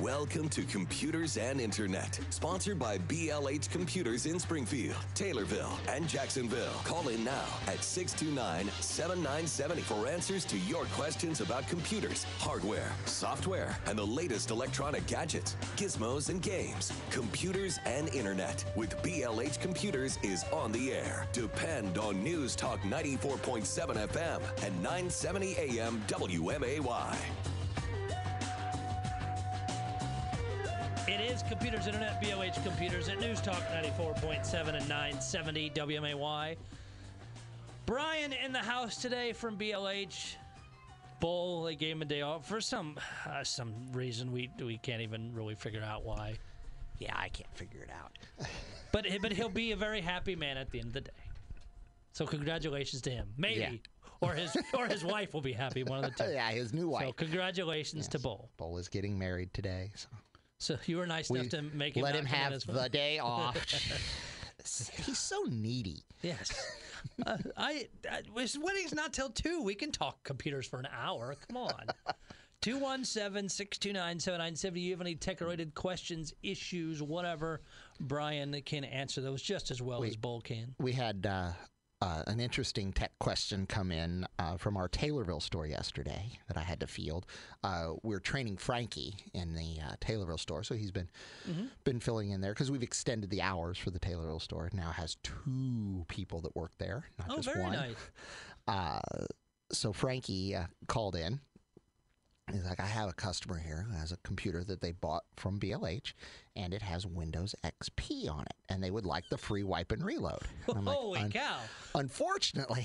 Welcome to Computers and Internet, sponsored by BLH Computers in Springfield, Taylorville, and Jacksonville. Call in now at 629 7970 for answers to your questions about computers, hardware, software, and the latest electronic gadgets, gizmos, and games. Computers and Internet with BLH Computers is on the air. Depend on News Talk 94.7 FM and 970 AM WMAY. It is Computers Internet, BLH Computers at News Talk 94.7 and 970 WMAY. Brian in the house today from BLH. Bull, they gave him a day off for some uh, some reason we we can't even really figure out why. Yeah, I can't figure it out. But but he'll be a very happy man at the end of the day. So congratulations to him. Maybe. Yeah. Or his or his wife will be happy, one of the two. yeah, his new wife. So congratulations to Yes. Bull. Bull is getting married today. So So you were nice we enough to make him let him have as well. the day off. He's so needy. Yes. uh, I, I his wedding's not till two. We can talk computers for an hour. Come on. 217 629 7970. You have any tech related questions, issues, whatever? Brian can answer those just as well We- as Bull can. We had uh, uh, an interesting tech question come in uh, from our Taylorville store yesterday that I had to field. Uh, we're training Frankie in the uh, Taylorville store, so he's been been filling in there because we've extended the hours for the Taylorville store. It now has two people that work there, not Oh, just one. nice. Uh, so Frankie uh, called in. He's like, I have a customer here who has a computer that they bought from BLH, and it has Windows XP on it, and they would like the free wipe and reload. And I'm like, Holy "Un- cow. Unfortunately,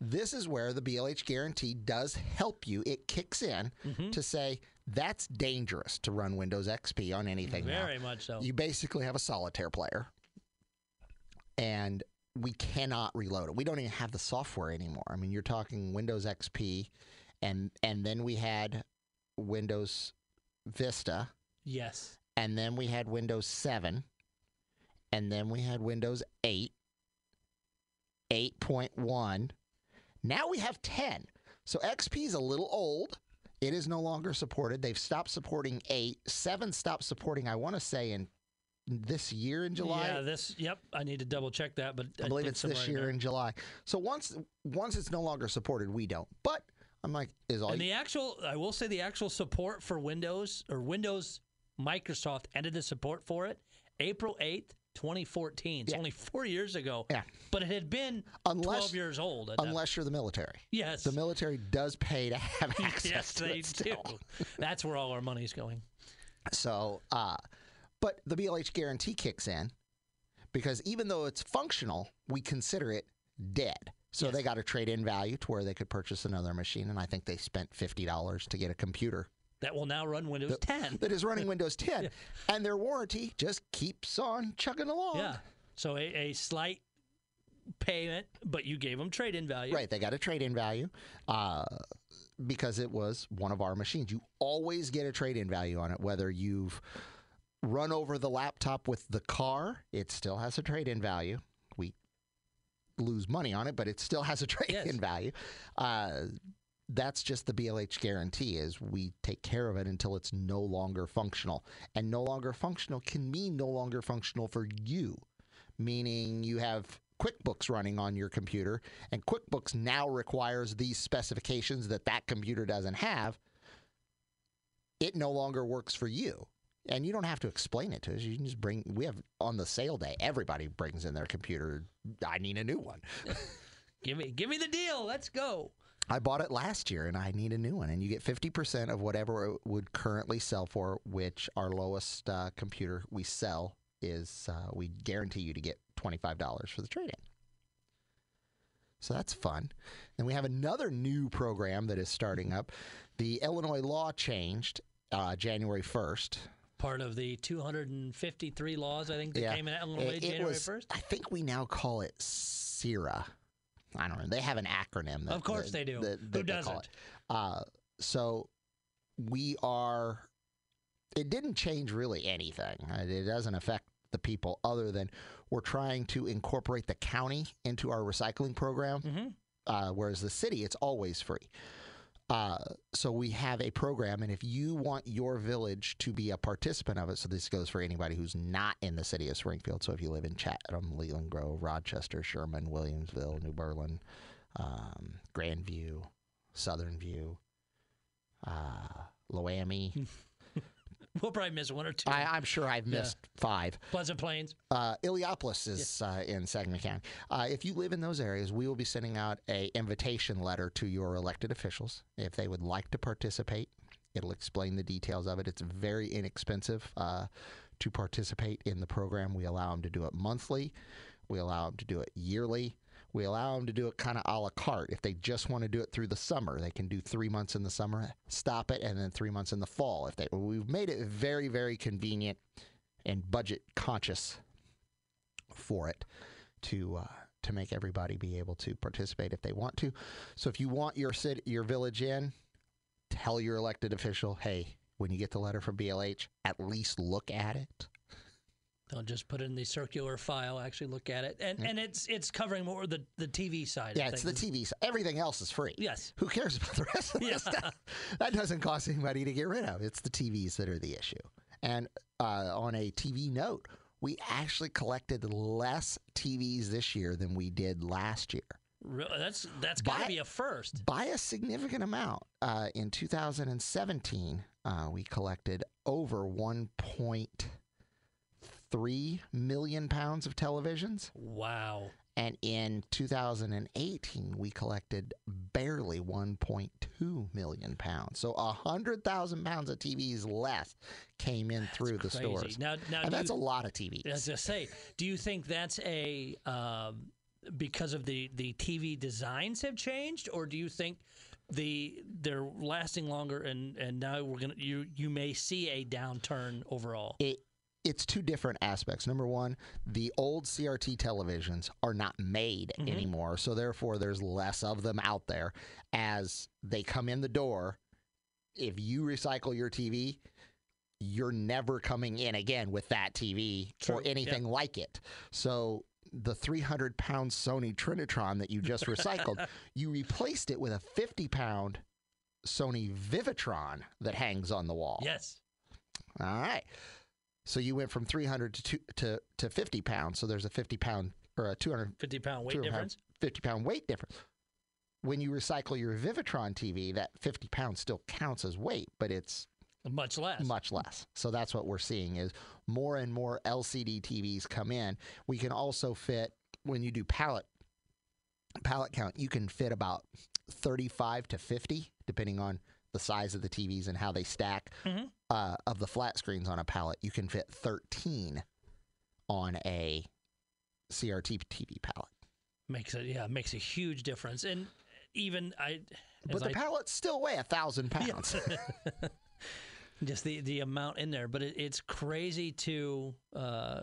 this is where the BLH guarantee does help you. It kicks in Mm-hmm. to say that's dangerous to run Windows XP on anything. now." Very much so. You basically have a solitaire player, and we cannot reload it. We don't even have the software anymore. I mean, you're talking Windows XP, and and then we had Windows Vista, yes. and then we had Windows 7, and then we had Windows 8, 8.1. Now we have 10. So XP is a little old. It is no longer supported. They've stopped supporting 8. 7 stopped supporting, I want to say, in this year in July. Yeah, this, yep. I need to double check that, but I believe think it's this somewhere in year in July. So once once it's no longer supported, we don't. But I'm like, is all And you, the actual, I will say, the actual support for Windows or Windows Microsoft ended the support for it April 8th, 2014. It's Yeah. only four years ago. Yeah. But it had been Unless- 12 years old. Unless you're the military. yes. The military does pay to have access yes, to they it do. That's where all our money's going. So, uh, but the BLH guarantee kicks in because even though it's functional, we consider it dead. So Yes. they got a trade in value to where they could purchase another machine, and I think they spent fifty dollars to get a computer That will now run Windows 10. that is running Windows 10, and their warranty just keeps on chugging along. Yeah. So a, a slight payment, but you gave them trade in value. Right, they got a trade in value uh, because it was one of our machines. You always get a trade in value on it, whether you've run over the laptop with the car, it still has a trade in value. Lose money on it, but it still has a trade in Yes. value. Uh, that's just the BLH guarantee is we take care of it until it's no longer functional. And no longer functional can mean no longer functional for you, meaning you have QuickBooks running on your computer and QuickBooks now requires these specifications that that computer doesn't have. It no longer works for you. And you don't have to explain it to us. You can just bring, we have on the sale day, everybody brings in their computer. I need a new one. Give me give me the deal. Let's go. I bought it last year and I need a new one. And you get 50% of whatever it would currently sell for, which our lowest uh, computer we sell is uh, we guarantee you to get $25 for the trade in. So that's fun. Then we have another new program that is starting up. The Illinois law changed uh, January 1st. Part of the 253 laws, I think, that came in It- January was- 1st. I think we now call it CIRA. I don't know. They have an acronym. That, Of course that- they do. that- Who doesn't? Uh, so we are. It didn't change really anything. Uh, It doesn't affect the people other than we're trying to incorporate the county into our recycling program, Mhm. uh, whereas the city it's always free. Uh, so we have a program, and if you want your village to be a participant of it, so this goes for anybody who's not in the city of Springfield. So if you live in Chatham, Leland Grove, Rochester, Sherman, Williamsville, New Berlin, um, Grandview, Southern View, uh, Loami. We'll probably miss one or two. I, I'm sure I've Yeah. missed five. Pleasant Plains. Uh, Iliopolis is uh, in Sangamon County. Uh, if you live in those areas, we will be sending out a invitation letter to your elected officials if they would like to participate. It'll explain the details of it. It's very inexpensive uh, to participate in the program. We allow them to do it monthly. We allow them to do it yearly. We allow them to do it kind of a la carte. If they just want to do it through the summer, they can do three months in the summer, stop it, and then three months in the fall. If they, we've made it very, very convenient and budget conscious for it to uh, to make everybody be able to participate if they want to. So if you want your city, your village in, tell your elected official, hey, when you get the letter from BLH, at least look at it. They'll just put it in the circular file, actually look at it, and and it's it's covering more the the TV side. Yeah, it's the. TV. side. Everything else is free. Yes. Who cares about the rest of the stuff? That doesn't cost anybody to get rid of. It's the TVs that are the issue. And uh, on a TV note, we actually collected less TVs this year than we did last year. Re- That's that's got to be a first. by a significant amount. Uh, in 2017, uh, we collected over 1.3 million pounds of televisions. Wow. And in 2018, we collected barely 1.2 million pounds. So 100,000 pounds of TVs less came in through the stores. Now now and that's you, a lot of TVs. As I say, do you think that's a um, because of the the TV designs have changed, or do you think the they're lasting longer and and now we're gonna you you may see a downturn overall? it it's two different aspects. Number one, the old CRT televisions are not made Mhm. anymore, so therefore there's less of them out there. As they come in the door, if you recycle your TV, you're never coming in again with that TV True, or anything like it. So the 300 pound Sony Trinitron that you just recycled, you replaced it with a 50 pound Sony Vivitron that hangs on the wall. Yes. All right. So you went from 300 to two, to to 50 pounds. So there's a 50 pound or a 250 Fifty pound weight 200 difference. pound weight difference. When you recycle your Vivitron TV, that 50 pounds still counts as weight, but it's Much less. much less. So that's what we're seeing is more and more LCD TVs come in. We can also fit when you do pallet pallet count, you can fit about 35 to 50 depending on the size of the TVs and how they stack. Mhm. Uh, of the flat screens on a pallet, you can fit 13 on a CRT TV pallet. Makes it yeah makes a huge difference, and even I. But the I- pallets still weigh a thousand pounds. just the the amount in there but it, it's crazy to uh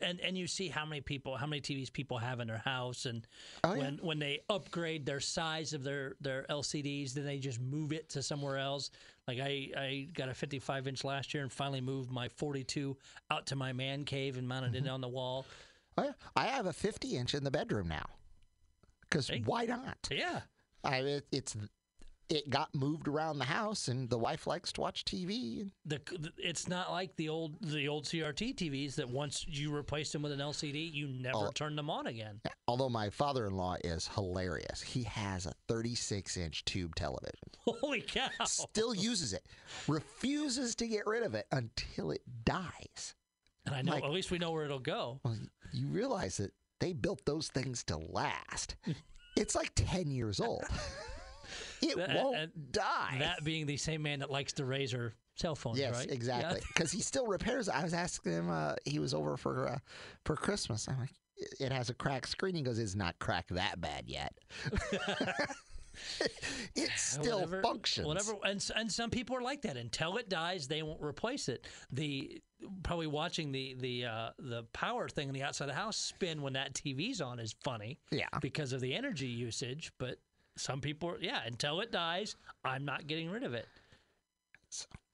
and and you see how many people how many TVs people have in their house and Oh, yeah. when when they upgrade their size of their their LCDs then they just move it to somewhere else like I I got a 55 inch last year and finally moved my 42 out to my man cave and mounted Mm-hmm. it on the wall Oh, yeah. I have a 50 inch in the bedroom now. Because Hey. why not? yeah I it, it's it got moved around the house, and the wife likes to watch TV. The, it's not like the old the old CRT TVs that once you replaced them with an LCD you never Oh. turn them on again although my father-in-law is hilarious, he has a 36 inch tube television. holy cow Still uses it, refuses to get rid of it until it dies. And I know Like- at least we know where it'll go. Well, you realize that they built those things to last. It's like 10 years old. It That- won't and die. That being the same man that likes to razor cell phones, Yes, right? exactly. Because he still repairs. it. I was asking him. Uh, he was over for uh, for Christmas. I'm like, "It- it has a cracked screen. He goes, "It's not cracked that bad yet. it still Whatever- functions." Whatever, and and some people are like that. Until it dies, they won't replace it. The probably watching the the uh, the power thing on the outside of the house spin when that TV's on is funny Yeah. because of the energy usage. But some people, yeah, until it dies, I'm not getting rid of it.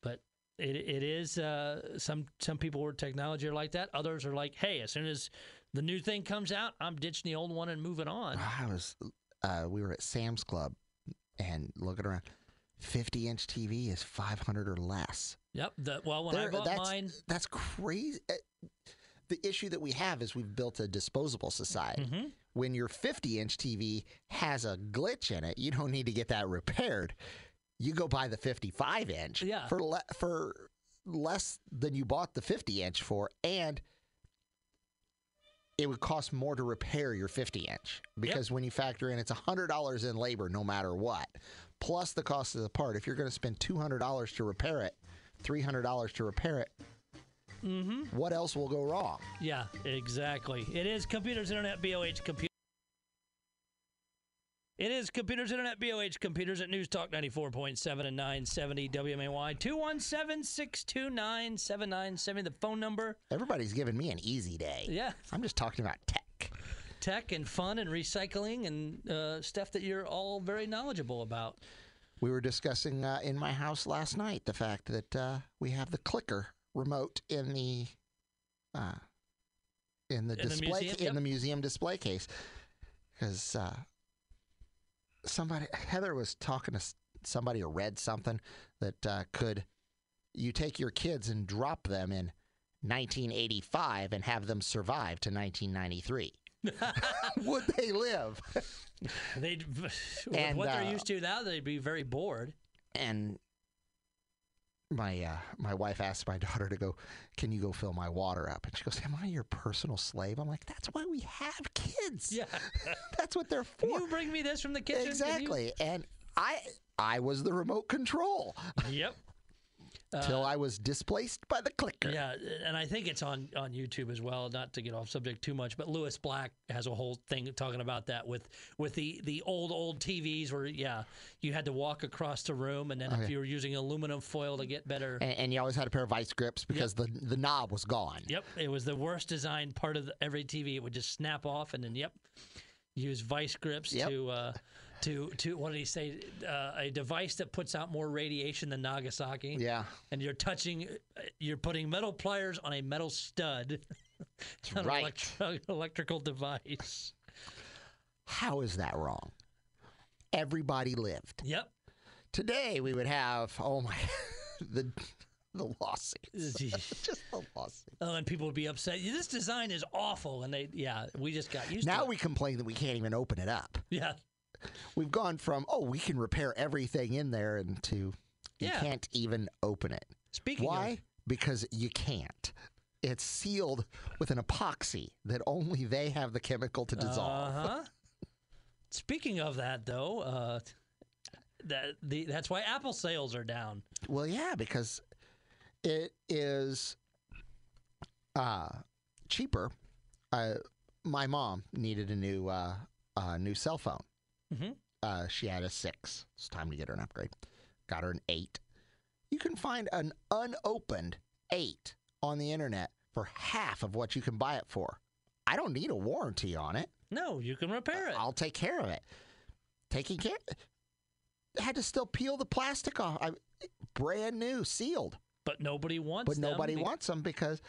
But it it is uh, some some people with technology are like that. Others are like, hey, as soon as the new thing comes out, I'm ditching the old one and moving on. I was. Uh, we were at Sam's Club and looking around. 50 inch TV is 500 or less. Yep. The, well, when I bought that's, mine, That's crazy. Uh, The issue that we have is we've built a disposable society. Mm-hmm. When your 50 inch TV has a glitch in it, you don't need to get that repaired. You go buy the 55 inch Yeah. for le- for less than you bought the 50 inch for, and it would cost more to repair your 50 inch because when you factor in it's $100 in labor no matter what, plus the cost of the part. If you're going to spend $200 to repair it, $300 to repair it, Mm-hmm. what else will go wrong? yeah, exactly. It is Computers Internet BLH Computer. It is Computers Internet BLH Computers at News Talk 94.7 and 970 WMAY 217 629 7970. The phone number. Everybody's giving me an easy day. Yeah. I'm just talking about tech. Tech and fun and recycling and uh, stuff that you're all very knowledgeable about. We were discussing uh, in my house last night the fact that uh, we have the clicker remote in the uh, in the In the display museum? in Yep. the museum display case because uh, somebody Heather was talking to somebody or read something that uh, could you take your kids and drop them in 1985 and have them survive to 1993 would they live They'd, And, what they're uh, used to now, they'd be very bored. and my uh, my wife asked my daughter to go, "Can you go fill my water up?" And she goes, "Am I your personal slave?" I'm like, "That's why we have kids. Yeah. That's what they're Can for." you bring me this from the kitchen? Can you- exactly. And I I was the remote control Yep. Till I was displaced by the clicker. Yeah, and I think it's on on YouTube as well. Not to get off subject too much, but Lewis Black has a whole thing talking about that with with the the old old TVs where yeah you had to walk across the room, and then if you were using aluminum foil to get better. And, and you always had a pair of vice grips because the the knob was gone. Yep, it was the worst designed part of the, every TV. It would just snap off, and then yep, use vice grips Yep. to uh, to to what did he say? Uh, a device that puts out more radiation than Nagasaki. Yeah. and you're touching, uh, you're putting metal pliers on a metal stud. It's an right. electro- electrical device. How is that wrong? Everybody lived. Yep. Today we would have oh my the the lawsuits. Just the lawsuits. Oh, and people would be upset. This design is awful, and they, yeah, we just got used Now to Now we complain that we can't even open it up. Yeah, We've gone from oh we can repair everything in there and to you Yeah. can't even open it. Speaking Why? of, Because you can't. It's sealed with an epoxy that only they have the chemical to dissolve. Uh huh. Speaking of that, though, uh, that the that's why Apple sales are down. Well, yeah, because it is uh, cheaper. Uh, my mom needed a new uh, uh, new cell phone. Mhm. Uh, she had a six. It's time to get her an upgrade. Got her an eight. You can find an unopened eight on the internet for half of what you can buy it for. I don't need a warranty on it. No, you can repair it. I'll take care of it. Taking care. Had to still peel the plastic off. I, brand new, sealed but nobody wants. but them nobody be- wants them because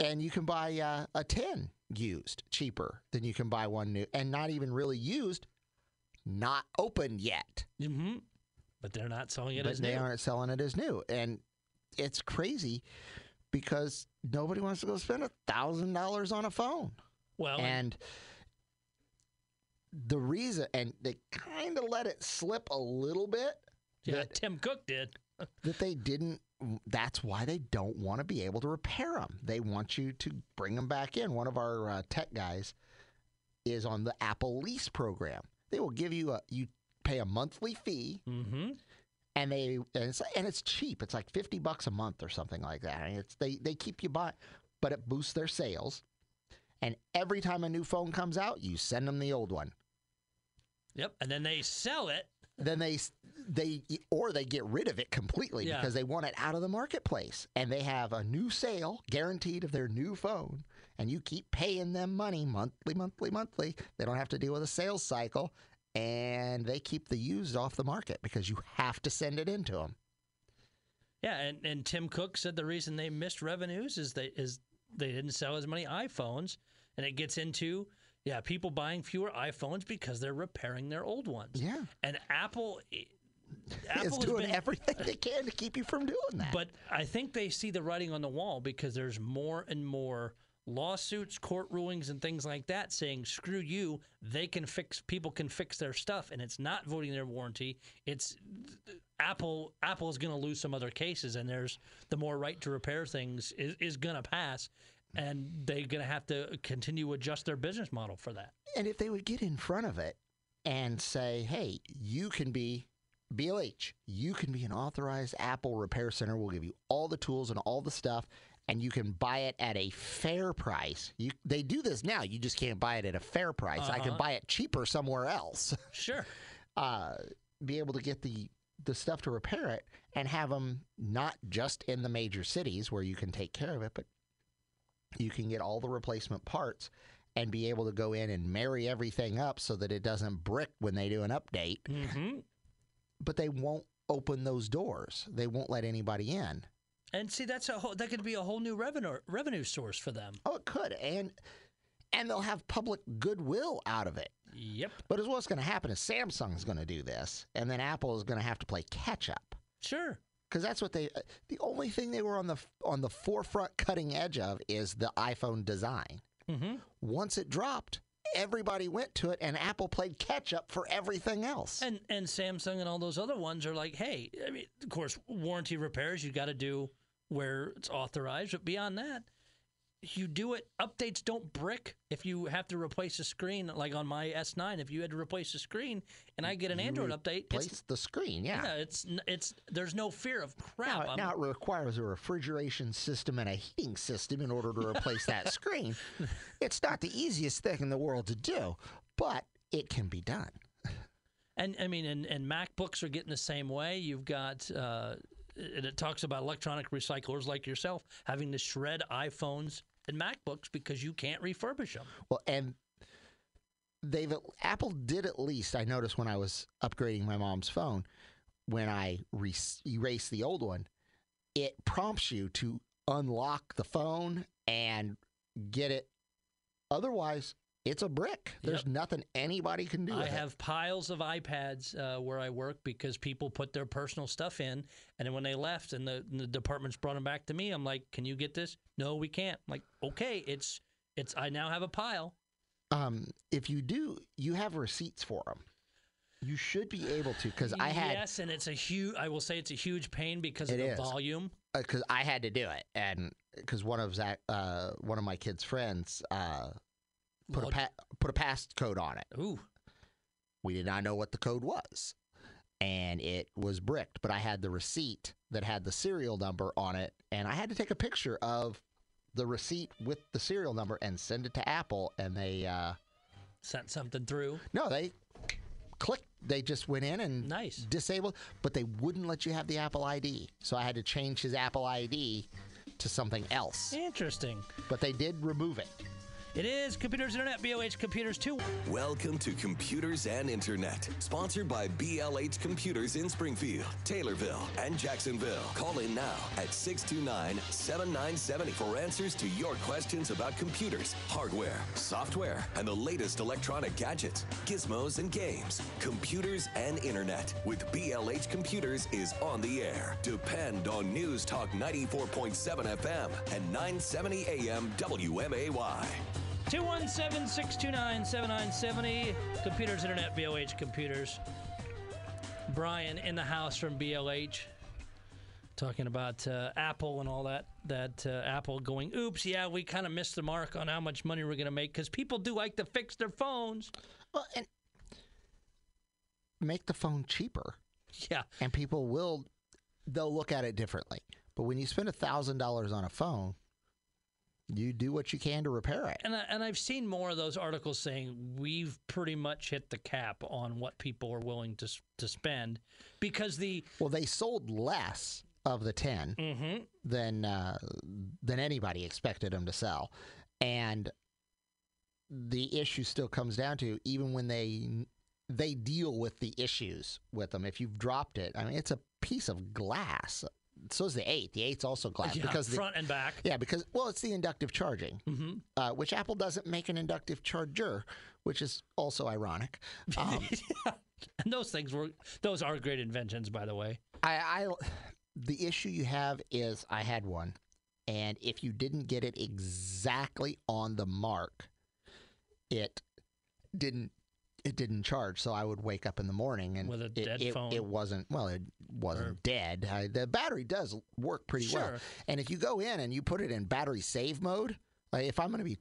and you can buy uh, a 10 used cheaper than you can buy one new and not even really used not opened yet Mhm. But they're not selling it but as they new. aren't selling it as new and it's crazy because nobody wants to go spend a thousand dollars on a phone well, and, and the reason and they kind of let it slip a little bit yeah, that- Tim Cook did. that they didn't that's why they don't want to be able to repair them they want you to bring them back in one of our uh, tech guys is on the apple lease program they will give you a you pay a monthly fee Mm-hmm. and they and it's, and it's cheap it's like 50 bucks a month or something like that and it's they they keep you by but it boosts their sales and every time a new phone comes out you send them the old one Yep. And then they sell it. Then they they or they get rid of it completely Yeah. because they want it out of the marketplace. And they have a new sale guaranteed of their new phone and you keep paying them money monthly monthly monthly. They don't have to deal with a sales cycle and they keep the used off the market because you have to send it into them Yeah, and, and Tim Cook said the reason they missed revenues is they is they didn't sell as many iPhones, and it gets into yeah people buying fewer iPhones because they're repairing their old ones. yeah And Apple, eh, Apple is doing been- everything they can to keep you from doing that. But I think they see the writing on the wall because there's more and more lawsuits, court rulings, and things like that saying, "Screw you." They can fix. People can fix their stuff, and it's not voiding their warranty. It's Apple. Apple is going to lose some other cases, and there's the more right to repair things is, is going to pass, and they're going to have to continue to adjust their business model for that. And if they would get in front of it and say, hey, you can be BLH, you can be an authorized Apple repair center. We'll give you all the tools and all the stuff, and you can buy it at a fair price. You, they do this now. You just can't buy it at a fair price. I can Uh-huh. buy it cheaper somewhere else. Sure. uh, be able to get the the stuff to repair it and have them not just in the major cities where you can take care of it, but you can get all the replacement parts and be able to go in and marry everything up so that it doesn't brick when they do an update. hmm But they won't open those doors. They won't let anybody in. And see, that's a whole, that could be a whole new revenue revenue source for them. Oh, it could, and and they'll have public goodwill out of it. Yep. But is what's going to happen is Samsung's going to do this, and then Apple is going to have to play catch up. Sure. Because that's what they. uh, The only thing they were on the on the forefront, cutting edge of, is the iPhone design. hmm Once it dropped, everybody went to it, and Apple played catch up for everything else. And and Samsung and all those other ones are like, hey, I mean, of course, warranty repairs you got to do where it's authorized, but beyond that, you do it. Updates don't brick. If you have to replace a screen, like on my S9, if you had to replace a screen and I get an You Android update, it's, Place the screen, yeah. yeah, it's it's there's no fear of crap. Now, now it requires a refrigeration system and a heating system in order to replace that screen. It's not the easiest thing in the world to do, but it can be done. And I mean, and, and MacBooks are getting the same way. You've got, uh, and it talks about electronic recyclers like yourself having to shred iPhones and MacBooks because you can't refurbish them. Well, and they've Apple did at least. I noticed when I was upgrading my mom's phone, when I re- erase the old one, it prompts you to unlock the phone and get it. Otherwise, it's a brick. There's Yep. nothing anybody can do. I with it. have piles of iPads uh, where I work because people put their personal stuff in, and then when they left and the, and the departments brought them back to me, I'm like, "Can you get this?" No, we can't. I'm like, okay, it's it's. I now have a pile. Um, if you do, you have receipts for them. You should be able to because I had yes, and it's a huge. I will say it's a huge pain because of the is. volume. because I had to do it, and because one of Zach, uh, one of my kids' friends, uh, put a pa- put a passcode on it. Ooh, We did not know what the code was, and it was bricked. But I had the receipt that had the serial number on it, and I had to take a picture of the receipt with the serial number and send it to Apple. And they, uh, sent something through. no, they clicked. They just went in and Nice. disabled, but they wouldn't let you have the Apple ID. So I had to change his Apple ID to something else. Interesting. But they did remove it. It is Computers Internet, BLH Computers 2. Welcome to Computers and Internet, sponsored by BLH Computers in Springfield, Taylorville, and Jacksonville. Call in now at 629 7970 for answers to your questions about computers, hardware, software, and the latest electronic gadgets, gizmos, and games. Computers and Internet with BLH Computers is on the air. Depend on News Talk 94.7 FM and 970 AM WMAY. 217 629 7970. Computers Internet, BLH Computers. Brian in the house from BLH. Talking about uh, Apple and all that. That uh, Apple going, oops, yeah, we kind of missed the mark on how much money we're going to make because people do like to fix their phones. Well, and make the phone cheaper, Yeah. and people will they'll look at it differently. But when you spend a thousand dollars on a phone, you do what you can to repair it. And, I, and I've seen more of those articles saying we've pretty much hit the cap on what people are willing to, to spend because the. Well, they sold less of the 10 Mm-hmm. than uh, than anybody expected them to sell, and the issue still comes down to even when they they deal with the issues with them. If you've dropped it, I mean, it's a piece of glass. So is the eight. The eight's also glass Yeah, because the, front and back. yeah, because well, it's the inductive charging, Mm-hmm. uh, which Apple doesn't make an inductive charger, which is also ironic. Um, And those things were those are great inventions, by the way. I, I the issue you have is I had one, and if you didn't get it exactly on the mark, it didn't it didn't charge. So I would wake up in the morning and With a it, dead it, phone? it wasn't well, it wasn't Or- dead. I, the battery does work pretty well, and if you go in and you put it in battery save mode, like if I'm going to be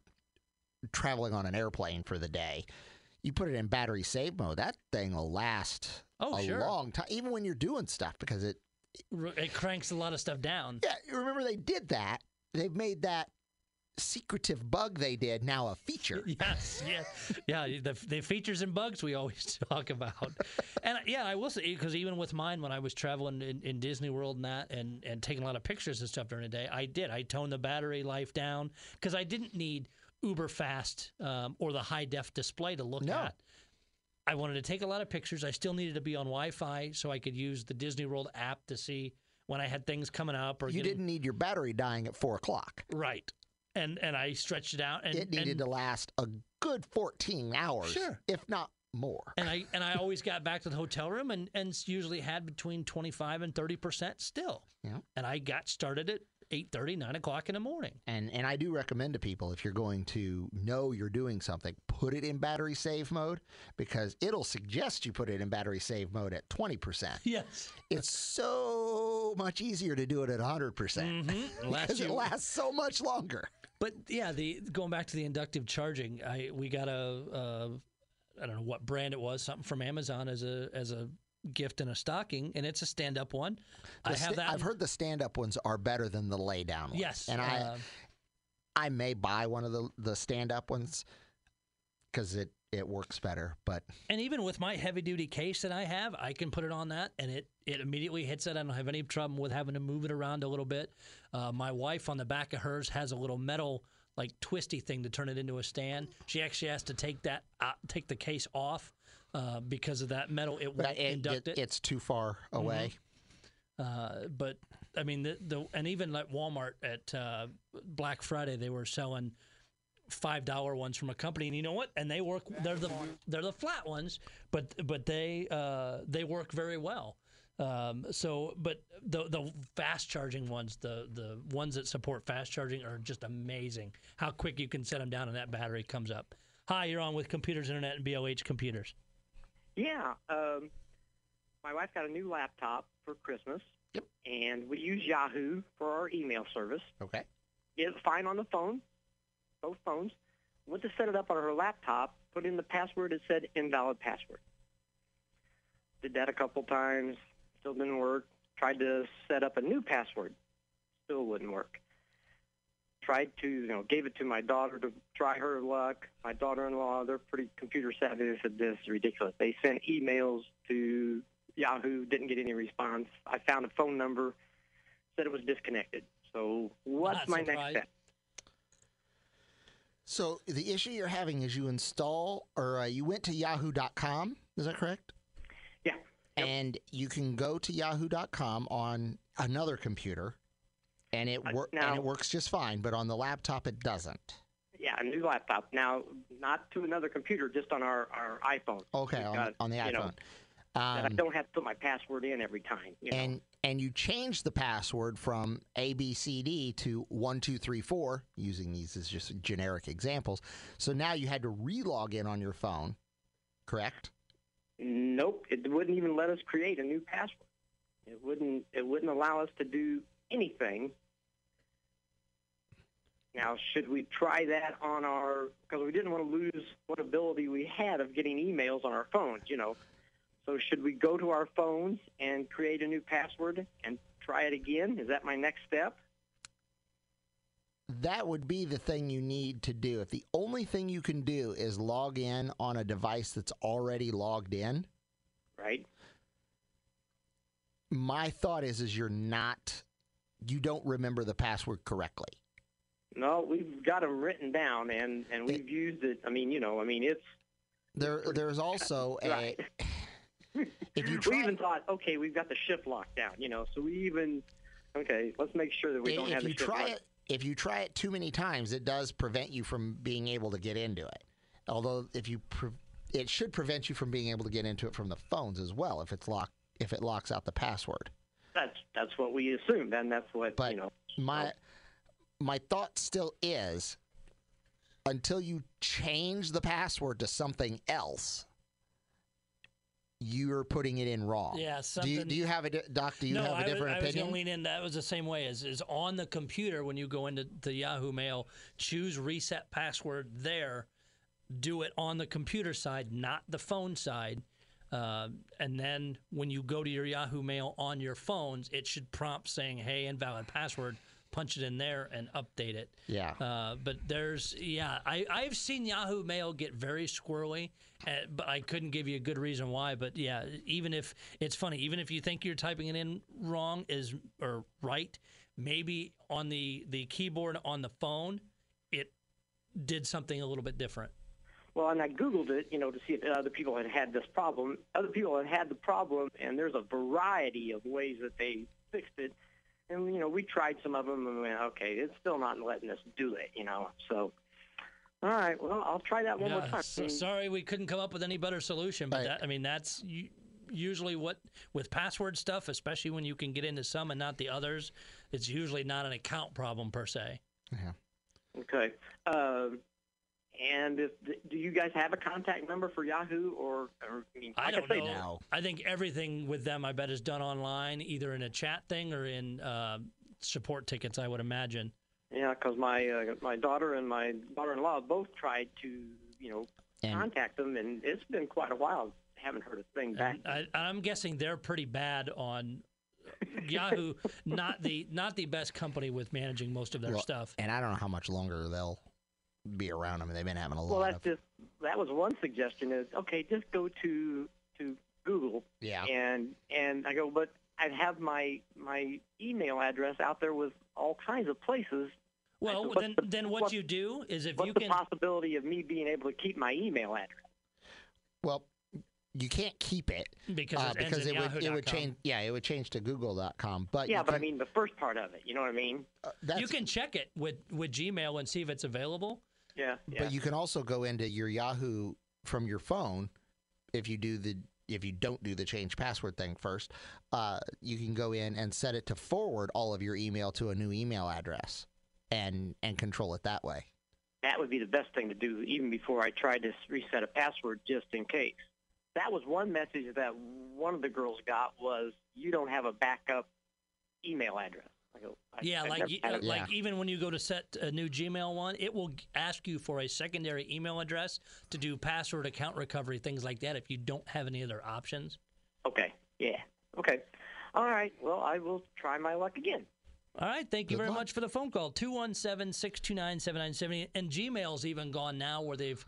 traveling on an airplane for the day. You put it in battery save mode, that thing will last Oh, a sure. long time, even when you're doing stuff, because it It cranks a lot of stuff down. yeah, you remember they did that. They've made that secretive bug they did now a feature. Yes, yeah, yeah. The, the features and bugs we always talk about, and yeah, I will say because even with mine when I was traveling in, in Disney World and that, and and taking a lot of pictures and stuff during the day, I did. I toned the battery life down because I didn't need uber fast um, or the high def display to look No. at. I wanted to take a lot of pictures. I still needed to be on Wi-Fi so I could use the Disney World app to see when I had things coming up or You getting- didn't need your battery dying at four o'clock. right. And and I stretched it out and It needed and, to last a good 14 hours, Sure. if not more. and I and I always got back to the hotel room and and usually had between twenty five and thirty percent still. Yeah. And I got started at 8:30, 9 o'clock in the morning. And and I do recommend to people if you're going to know you're doing something, put it in battery save mode because it'll suggest you put it in battery save mode at 20%. Yes. It's so much easier to do it at 100% Mm-hmm. Last because it lasts so much longer. But yeah, the going back to the inductive charging, I we got a, a I don't know what brand it was, something from Amazon as a as a gift in a stocking, and it's a stand up one. I have that. I've heard the stand up ones are better than the lay down ones. Yes, And I uh, I may buy one of the the stand up ones cuz it it works better, but And even with my heavy duty case that I have, I can put it on that and it, it immediately hits it. I don't have any trouble with having to move it around a little bit. Uh, my wife on the back of hers has a little metal like twisty thing to turn it into a stand. She actually has to take that out, take the case off uh, because of that metal. It but won't it, induct it- it. it's too far away. Uh, but I mean, the, the and even like Walmart at uh, Black Friday, they were selling five dollar ones from a company, and you know what? And they work. They're the they're the flat ones, but but they uh, they work very well. Um, so, but the the fast charging ones, the the ones that support fast charging, are just amazing. How quick you can set them down, and that battery comes up. Hi, you're on with Computers Internet and BLH Computers. Yeah. Um, my wife got a new laptop for Christmas. Yep. And we use Yahoo for our email service. Okay. It's fine on the phone, both phones. Went to set it up on her laptop, put in the password. It said invalid password. Did that a couple times. Still didn't work. Tried to set up a new password. Still wouldn't work. Tried to, you know, gave it to my daughter to try her luck. My daughter-in-law, they're pretty computer savvy. They said this is ridiculous. They sent emails to Yahoo, didn't get any response. I found a phone number, said it was disconnected. So what's Not my next step? So the issue you're having is you install or uh, you went to yahoo.com, is that correct? Yeah. Yep. And you can go to yahoo.com on another computer and it Uh, wor- and it works just fine, but on the laptop it doesn't. Yeah, a new laptop. Now, not to another computer, just on our, our iPhone. Okay, on, got, on the you know, that I Um, don't have to put my password in every time. You know? and and you change the password from ABCD to one two three four using these as just generic examples. So now you had to re-log in on your phone, correct? Nope, it wouldn't even let us create a new password. It wouldn't. It wouldn't allow us to do anything. Now, should we try that on our? Because we didn't want to lose what ability we had of getting emails on our phones. You know, so should we go to our phones and create a new password and try it again? Is that my next step? That would be the thing you need to do. If the only thing you can do is log in on a device that's already logged in, Right. my thought is is you're not you don't remember the password correctly. No, we've got them written down, and and we've used it. I mean, you know, I mean, it's There there's also a Right. If you we even thought, okay, we've got the shift locked down, you know, so we even, okay, let's make sure that we don't if have the you try locked. it if you try it too many times it does prevent you from being able to get into it. Although if you pre- it should prevent you from being able to get into it from the phones as well if it's locked if it locks out the password. That's that's what we assumed, and that's what But you know. my my thought still is until you change the password to something else, you're putting it in wrong. Yeah, Do you do you have a doc? Do you no, have a I, was- different I was opinion? going to lean in. That was the same way as is on the computer when you go into the Yahoo Mail. Choose reset password there. Do it on the computer side, not the phone side. Uh, and then when you go to your Yahoo Mail on your phones, it should prompt saying, "Hey, invalid password." Punch it in there and update it. Yeah. Uh, but there's yeah, I I've seen Yahoo Mail get very squirrely, uh, but I couldn't give you a good reason why. But yeah, even if it's funny, even if you think you're typing it in wrong is or right, maybe on the the keyboard on the phone, it did something a little bit different. Well, and I Googled it, you know, to see if other people had had this problem. Other people had had the problem, and there's a variety of ways that they fixed it. And, you know, we tried some of them and we went, okay, it's still not letting us do it, you know. So, all right, well, I'll try that one more Yeah, time. so- sorry, we couldn't come up with any better solution. But Right. that, I mean, that's usually what with password stuff, especially when you can get into some and not the others. It's usually not an account problem per se. Yeah. Okay. Um, and if, do you guys have a contact number for Yahoo or, or I mean, I like don't say, know. No. I think everything with them, I bet, is done online, either in a chat thing or in uh, support tickets. I would imagine. Yeah, because my uh, my daughter and my daughter-in-law both tried to, you know, And- contact them, and it's been quite a while. Haven't heard a thing back. I, I'm guessing they're pretty bad on Yahoo. Not the not the best company with managing most of their Well, stuff. And I don't know how much longer they'll be around. them. mean, they've been having a Well, lot Well, that's of just that was one suggestion. Is okay, just go to to Google yeah. and and I go, but I'd have my my email address out there with all kinds of places. Well, what's then the- then what what's- you do is if What's you the can. possibility of me being able to keep my email address? Well, you can't keep it Because uh, it because it would it would change. Yeah, it would change to Google.com. But Yeah, you but I mean the first part of it. You know what I mean? uh, You can check it with with Gmail and see if it's available. Yeah. yeah. But you can also go into your Yahoo from your phone if you do the if you don't do the change password thing first. Uh, you can go in and set it to forward all of your email to a new email address and and control it that way. that would be the best thing to do even before I tried to reset a password just in case. That was one message that one of the girls got was you don't have a backup email address. I oh, I, Yeah, I've like never you- had it. like Yeah. even when you go to set a new Gmail one, it will ask you for a secondary email address to do password account recovery, things like that. If you don't have any other options. Okay, yeah, okay. All right, well, I will try my luck again. All right, thank you Good very luck. much for the phone call. 217-629-7970 and Gmail's even gone now where they've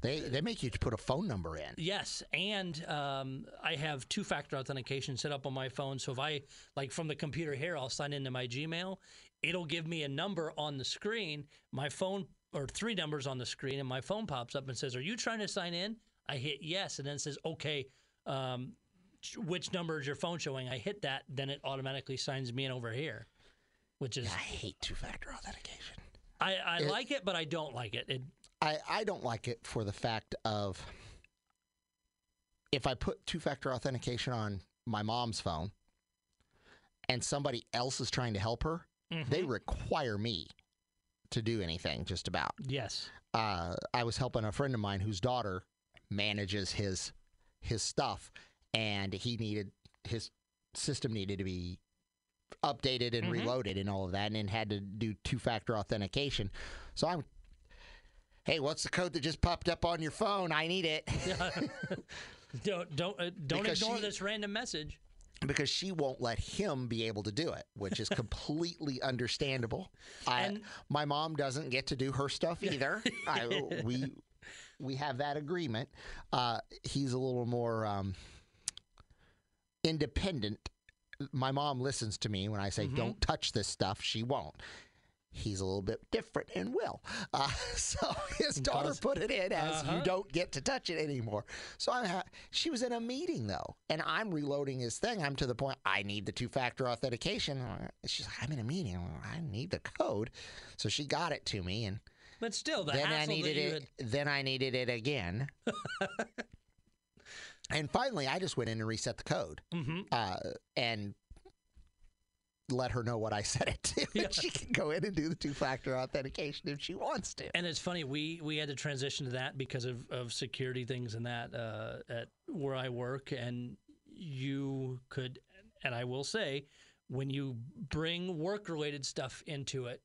They they make you put a phone number in. Yes, and um, I have two-factor authentication set up on my phone. So if I like from the computer here, I'll sign into my Gmail. It'll give me a number on the screen. My phone or three numbers on the screen, and my phone pops up and says, "Are you trying to sign in?" I hit yes, and then it says, "Okay." Um, which number is your phone showing? I hit that, then it automatically signs me in over here, which is I hate two factor authentication. I, I It- like it, but I don't like it. it I, I don't like it for the fact of if I put two factor authentication on my mom's phone and somebody else is trying to help her, they Mm-hmm. require me to do anything just about. yes, Uh, I was helping a friend of mine whose daughter manages his his stuff and he needed his system needed to be updated and Mhm. reloaded and all of that and had to do two factor authentication. So I'm Hey, what's the code that just popped up on your phone? I need it. don't don't uh, don't Because ignore she- this random message. because she won't let him be able to do it, which is completely understandable. I, And- my mom doesn't get to do her stuff either. I, we we have that agreement. Uh, he's a little more um, independent. My mom listens to me when I say, "Don't touch this stuff." She won't. He's a little bit different and will. Uh, so his daughter put it in as Uh-huh. you don't get to touch it anymore. So I'm ha- she was in a meeting though, and I'm reloading his thing. I'm to the point I need the two factor authentication. She's like, I'm in a meeting. I need the code. So she got it to me, and But still, the then I needed it. Then I needed it again. and finally, I just went in and reset the code, had. hmm uh, and let her know what I set it to. Yeah. She can go in and do the two-factor authentication if she wants to. And it's funny we we had to transition to that because of, of security things and that uh, at where I work, and you could, and I will say, when you bring work related stuff into it,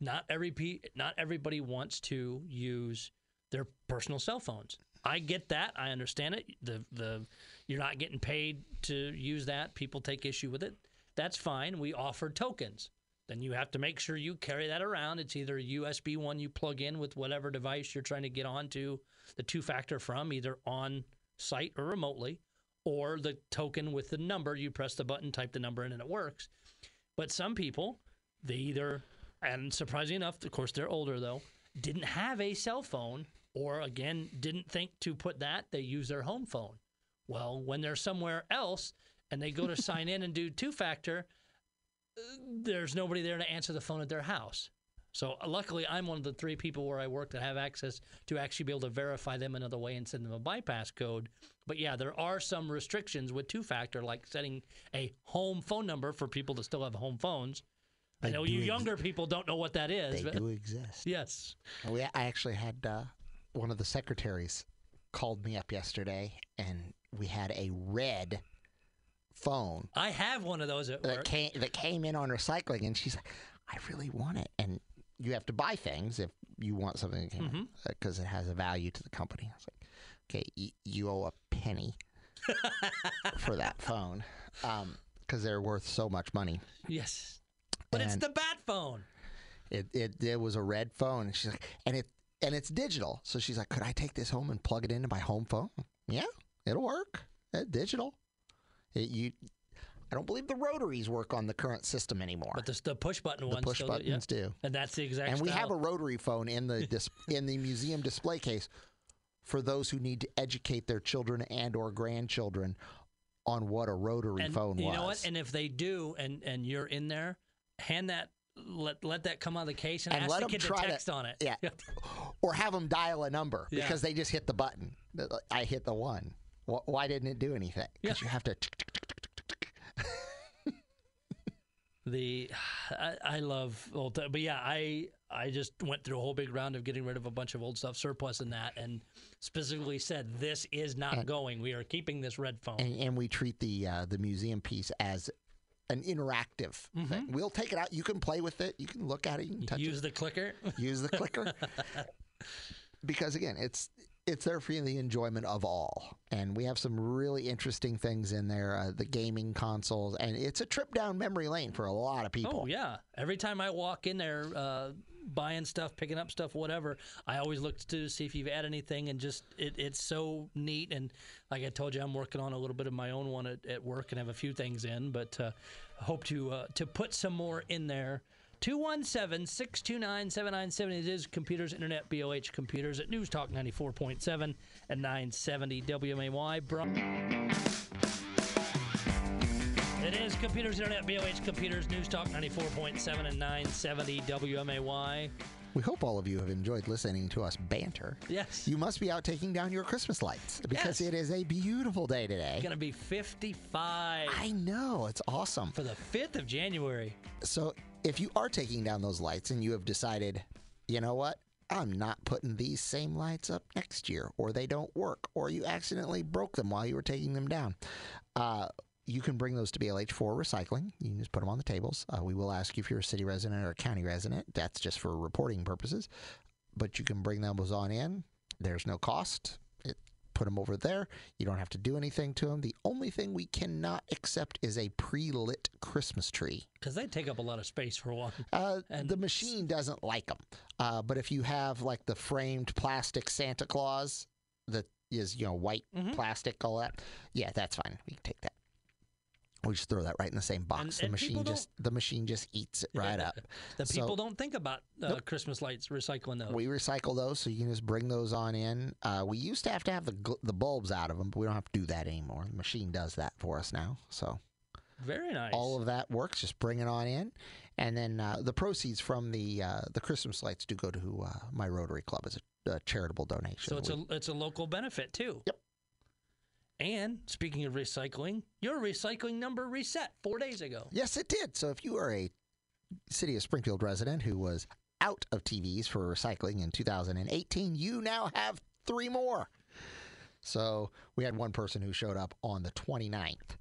not every pe- not everybody wants to use their personal cell phones. I get that. I understand it. The the you're not getting paid to use that. People take issue with it. That's fine. We offer tokens. Then you have to make sure you carry that around. It's either a USB one you plug in with whatever device you're trying to get onto the two factor from, either on site or remotely, or the token with the number. You press the button, type the number in, and it works. But some people, they either, and surprisingly enough, of course, they're older though, didn't have a cell phone, or again, didn't think to put that, they use their home phone. Well, when they're somewhere else and they go to sign in and do two factor, there's nobody there to answer the phone at their house. So uh, luckily, I'm one of the three people where I work that have access to actually be able to verify them another way and send them a bypass code. But yeah, there are some restrictions with two factor, like setting a home phone number for people that still have home phones. I know you ex- younger people don't know what that is. They do exist. Yes. We, I actually had uh, one of the secretaries called me up yesterday, and we had a red phone I have one of those at that work. came that came in on recycling, and she's like, "I really want it." And you have to buy things if you want something because mm-hmm. uh, it has a value to the company. I was like, "Okay, y- you owe a penny for that phone um, because they're worth so much money." Yes. But it's the bat phone. It, it it was a red phone, and she's like, and it and it's digital. So she's like, could I take this home and plug it into my home phone? Yeah, it'll work. It's digital. It, you, I don't believe the rotaries work on the current system anymore. But the, the push button the ones push still do- yeah. buttons do. And that's the exact And we have a rotary phone in the dis- in the museum display case for those who need to educate their children and or grandchildren on what a rotary and phone you was. know what? And if they do, and and you're in there, hand that. Let let that come out of the case and, And ask let the kid to try to- text on it. Yeah. or have them dial a number Yeah. because they just hit the button. I hit the one. Wh- Why didn't it do anything? Because you have to. The I, I love old, but yeah, I I just went through a whole big round of getting rid of a bunch of old stuff, surplus and that, and specifically said this is not going. We are keeping this red phone. And, and we treat the uh, the museum piece as an interactive thing. We'll take it out. You can play with it. You can look at it. You can touch it. Use the clicker. Use the clicker. because again, it's it's there for the enjoyment of all. And we have some really interesting things in there. Uh, the gaming consoles, and it's a trip down memory lane for a lot of people. Oh yeah! Every time I walk in there, uh, buying stuff, picking up stuff, whatever, I always look to see if you've added anything, and just it, it's so neat. And like I told you, I'm working on a little bit of my own one at, at work, and have a few things in, but uh, hope to uh, to put some more in there. 217-629-7970. It is Computers Internet, BLH Computers at News Talk 94.7 and 970 WMAY. Bro- It is Computers Internet, BLH Computers, News Talk 94.7 and 970 WMAY. We hope all of you have enjoyed listening to us banter. Yes. You must be out taking down your Christmas lights because Yes. it is a beautiful day today. It's going to be 55 I know, it's awesome. for the 5th of January. So, if you are taking down those lights and you have decided, you know what, I'm not putting these same lights up next year, or they don't work, or you accidentally broke them while you were taking them down, uh, you can bring those to BLH for recycling. You can just put them on the tables. Uh, we will ask you if you're a city resident or a county resident. That's just for reporting purposes. But you can bring those on in. There's no cost. Put them over there. You don't have to do anything to them. The only thing we cannot accept is a pre-lit Christmas tree. Because they take up a lot of space for one. Uh, And- the machine doesn't like them. Uh, but if you have like the framed plastic Santa Claus that is, you know, white Mm-hmm. plastic, all that, yeah, that's fine. We can take that. We just throw that right in the same box. And- the and machine just the machine just eats it right up. The So- people don't think about uh, Christmas lights recycling those. We recycle those, so you can just bring those on in. Uh, we used to have to have the the bulbs out of them, but we don't have to do that anymore. The machine does that for us now. So Very nice. all of that works. Just bring it on in, And then uh, the proceeds from the uh, the Christmas lights do go to uh, my Rotary Club as a, a charitable donation. So it's We- a it's a local benefit too. Yep. And speaking of recycling, your recycling number reset four days ago. Yes, it did. So if you are a City of Springfield resident who was out of TVs for recycling in 2018, you now have three more. So we had one person who showed up on the 29th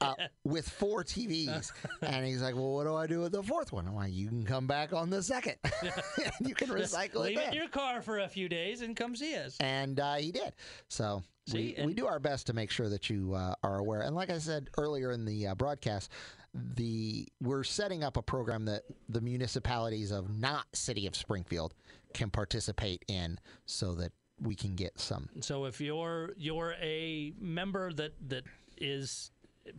Uh, with four TVs. and he's like, Well, what do I do with the fourth one? I'm like, You can come back on the second. you can recycle it leave it in your car for a few days and come see us. and uh, he did. So See, we, we do our best to make sure that you uh, are aware. And like I said earlier in the uh, broadcast, the we're setting up a program that the municipalities of not City of Springfield can participate in, so that we can get some. So if you're you're a member that that is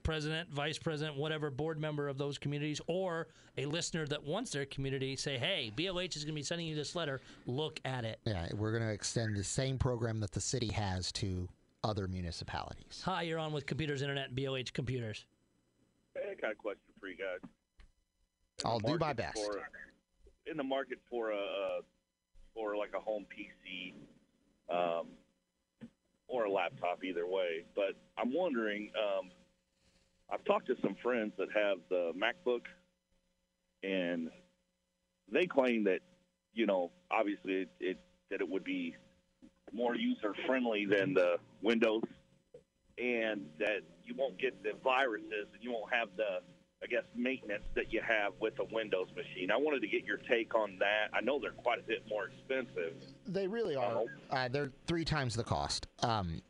president, vice president, whatever board member of those communities, or a listener that wants their community, say, hey, BLH is going to be sending you this letter. Look at it. Yeah, we're going to extend the same program that the city has to other municipalities. Hi, you're on with Computers Internet, BLH Computers. Hey, I got a question for you guys. In I'll do my best. For, in the market for a uh, for like a home PC um, or a laptop, either way. But I'm wondering. Um, I've talked to some friends that have the MacBook, and they claim that you know, obviously, it, it that it would be more user friendly than the Windows, and that you won't get the viruses and you won't have the I guess maintenance that you have with a Windows machine. I wanted to get your take on that. I know they're quite a bit more expensive. They really are. Uh, they're three times the cost. Um,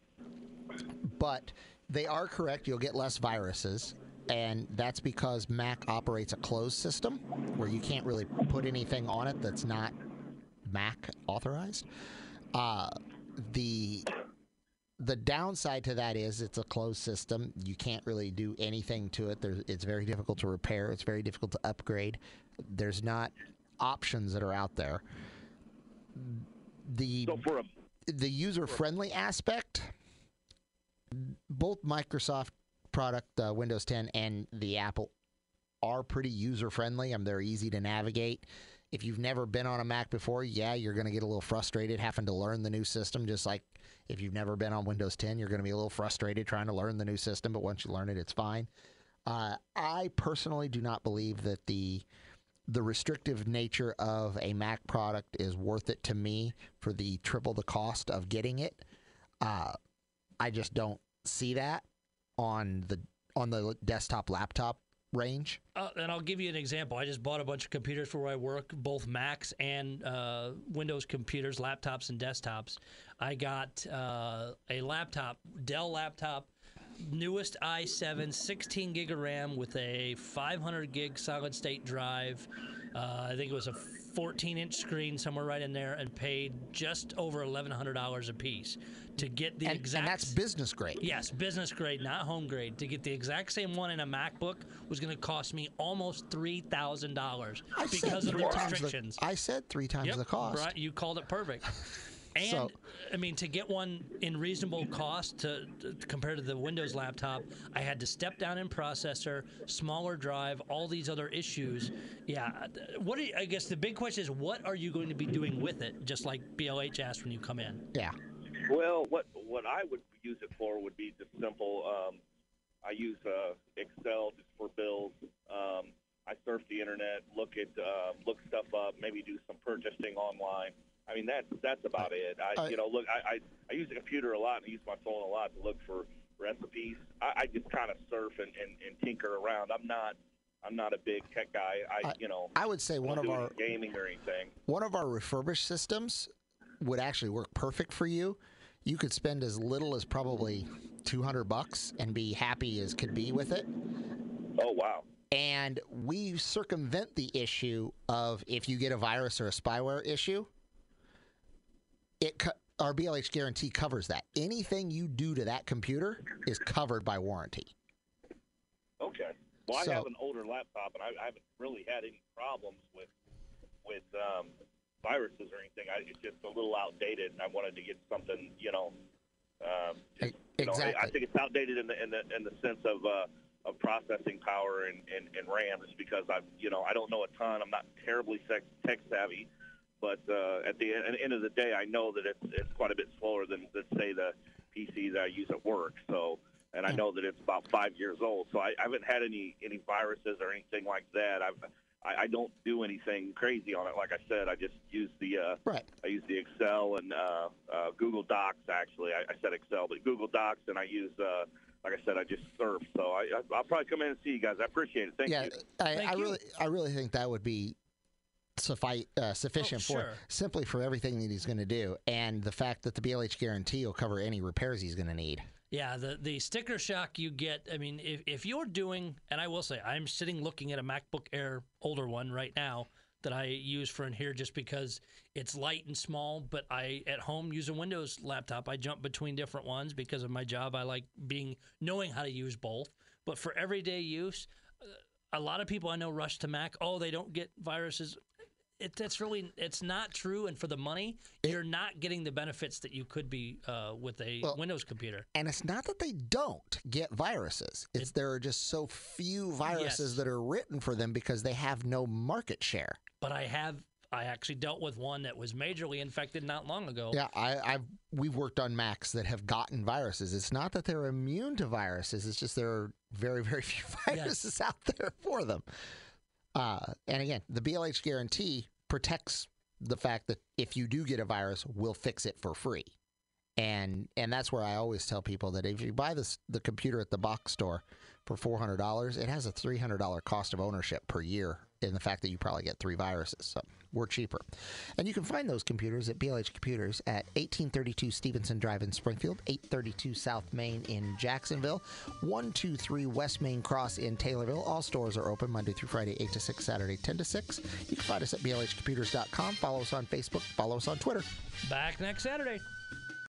but they are correct. You'll get less viruses. And that's because Mac operates a closed system where you can't really put anything on it that's not Mac authorized. Uh, the the downside to that is it's a closed system. You can't really do anything to it. There's, it's very difficult to repair. It's very difficult to upgrade. There's not options that are out there. The So for a the user friendly aspect, both Microsoft product uh, Windows 10 and the Apple are pretty user friendly. and they're easy to navigate. If you've never been on a Mac before, yeah, you're going to get a little frustrated having to learn the new system. Just like if you've never been on Windows 10, you're going to be a little frustrated trying to learn the new system. But once you learn it, it's fine. Uh, I personally do not believe that the the restrictive nature of a Mac product is worth it to me for the triple the cost of getting it. Uh, I just don't see that on the on the desktop laptop range. Uh, and I'll give you an example. I just bought a bunch of computers for where I work, both Macs and uh, Windows computers, laptops and desktops. I got uh, a laptop, Dell laptop, newest i7, 16 gig of RAM with a 500 gig solid state drive. Uh, I think it was a 14 inch screen somewhere right in there, and paid just over $1,100 a piece to get the And, exact. and that's business grade. Yes, business grade, not home grade. To get the exact same one in a MacBook was going to cost me almost three thousand dollars I said because of the restrictions. I said three times Yep, the cost. Right, you called it perfect. And So- I mean, to get one in reasonable cost to, to compared to the Windows laptop, I had to step down in processor, smaller drive, all these other issues. Yeah, what are you, I guess the big question is, what are you going to be doing with it? Just like BLH asked when you come in. Yeah. well, what what I would use it for would be just simple. Um, I use uh, Excel just for bills. Um, I surf the internet, look at uh, look stuff up, maybe do some purchasing online. I mean, that's that's about it. I, I- you know, look, I, I I use the computer a lot and I use my phone a lot to look for recipes. I, I just kind of surf and, and, and tinker around. I'm not I'm not a big tech guy. I, I- you know I would say one of our gaming or anything. one of our refurbished systems would actually work perfect for you. You could spend as little as probably 200 bucks and be happy as could be with it. Oh wow. And we circumvent the issue of if you get a virus or a spyware issue, it our BLH guarantee covers that. Anything you do to that computer is covered by warranty. Okay. Well, So- I have an older laptop, and I, I haven't really had any problems with with um, viruses or anything. I, it's just a little outdated, and I wanted to get something, you know. Um, just, E- you know, I- I think it's outdated in the in the in the sense of uh, of processing power and, and, and RAM just because I, you know, I don't know a ton. I'm not terribly tech savvy, but uh, at the end, end of the day, I know that it's it's quite a bit slower than, than say the PC that I use at work. So, and I know that it's about five years old. So I, I haven't had any any viruses or anything like that. I've I, I don't do anything crazy on it. Like I said, I just use the uh, Right. I use the Excel and uh, uh, Google Docs. Actually, I, I said Excel, but Google Docs, and I use, uh, like I said, I just surf. So I, I, I'll probably come in and see you guys. I appreciate it. Thank yeah, you. I, Thank I you. really, I really think that would be suffice uh, sufficient Oh, for sure. simply for everything that he's going to do, and the fact that the BLH guarantee will cover any repairs he's going to need. Yeah, the the sticker shock you get. I mean, if if you're doing, and I will say, I'm sitting looking at a MacBook Air older one right now that I use for in here just because it's light and small. But I at home use a Windows laptop. I jump between different ones because of my job. I like being knowing how to use both. But for everyday use, uh, a lot of people I know rush to Mac. Oh, they don't get viruses. It, that's really it's not true. And for the money, you're not getting the benefits that you could be uh, with a Well, Windows computer. And it's not that they don't get viruses; it's there are just so few viruses Yes. that are written for them because they have no market share. but I have I actually dealt with one that was majorly infected not long ago. Yeah, I, I've we've worked on Macs that have gotten viruses. It's not that they're immune to viruses; it's just there are very, very few viruses out there for them. Uh, and again, the BLH guarantee protects the fact that if you do get a virus, we'll fix it for free. And and that's where I always tell people that if you buy this the computer at the box store for four hundred dollars, it has a three hundred dollar cost of ownership per year in the fact that you probably get three viruses. So we're cheaper. And you can find those computers at BLH Computers at 1832 Stevenson Drive in Springfield, 832 South Main in Jacksonville, 123 West Main Cross in Taylorville. All stores are open Monday through Friday, 8 to 6, Saturday, 10 to 6. You can find us at blhcomputers.com. Follow us on Facebook. Follow us on Twitter. Back next Saturday.